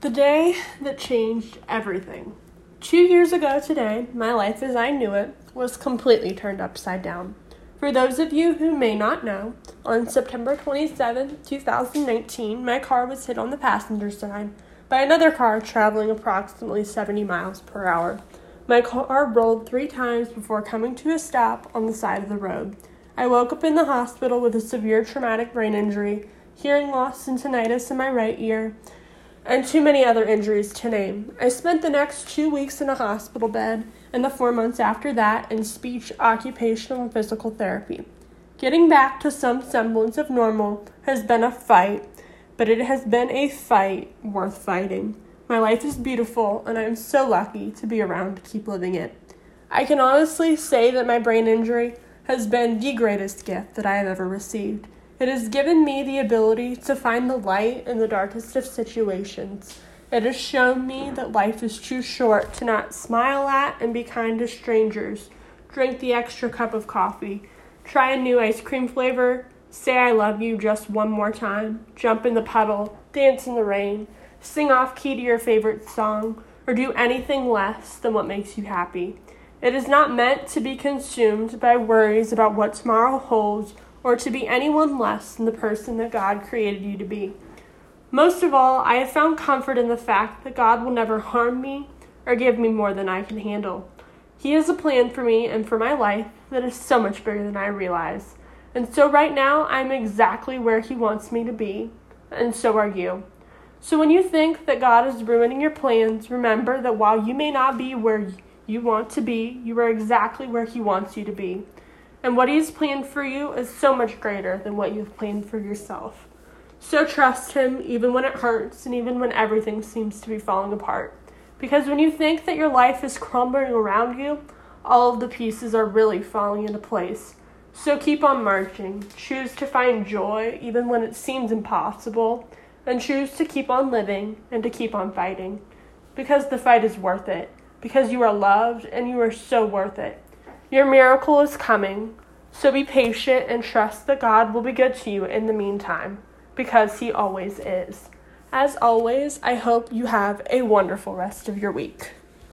The day that changed everything. Two years ago today, my life as I knew it was completely turned upside down. For those of you who may not know, on September 27, 2019, my car was hit on the passenger side by another car traveling approximately 70 miles per hour. My car rolled three times before coming to a stop on the side of the road. I woke up in the hospital with a severe traumatic brain injury, hearing loss and tinnitus in my right ear, and too many other injuries to name. I spent the next two weeks in a hospital bed and the four months after that in speech, occupational, and physical therapy. Getting back to some semblance of normal has been a fight, but it has been a fight worth fighting. My life is beautiful, and I am so lucky to be around to keep living it. I can honestly say that my brain injury has been the greatest gift that I have ever received. It has given me the ability to find the light in the darkest of situations. It has shown me that life is too short to not smile at and be kind to strangers. Drink the extra cup of coffee. Try a new ice cream flavor. Say I love you just one more time. Jump in the puddle. Dance in the rain. Sing off key to your favorite song. Or do anything less than what makes you happy. It is not meant to be consumed by worries about what tomorrow holds or to be anyone less than the person that God created you to be. Most of all, I have found comfort in the fact that God will never harm me or give me more than I can handle. He has a plan for me and for my life that is so much bigger than I realize. And so, right now, I'm exactly where He wants me to be, and so are you. So, when you think that God is ruining your plans, remember that while you may not be where you want to be, you are exactly where He wants you to be. And what He's planned for you is so much greater than what you've planned for yourself. So trust Him even when it hurts and even when everything seems to be falling apart. Because when you think that your life is crumbling around you, all of the pieces are really falling into place. So keep on marching. Choose to find joy even when it seems impossible. And choose to keep on living and to keep on fighting. Because the fight is worth it. Because you are loved and you are so worth it. Your miracle is coming, so be patient and trust that God will be good to you in the meantime, because He always is. As always, I hope you have a wonderful rest of your week.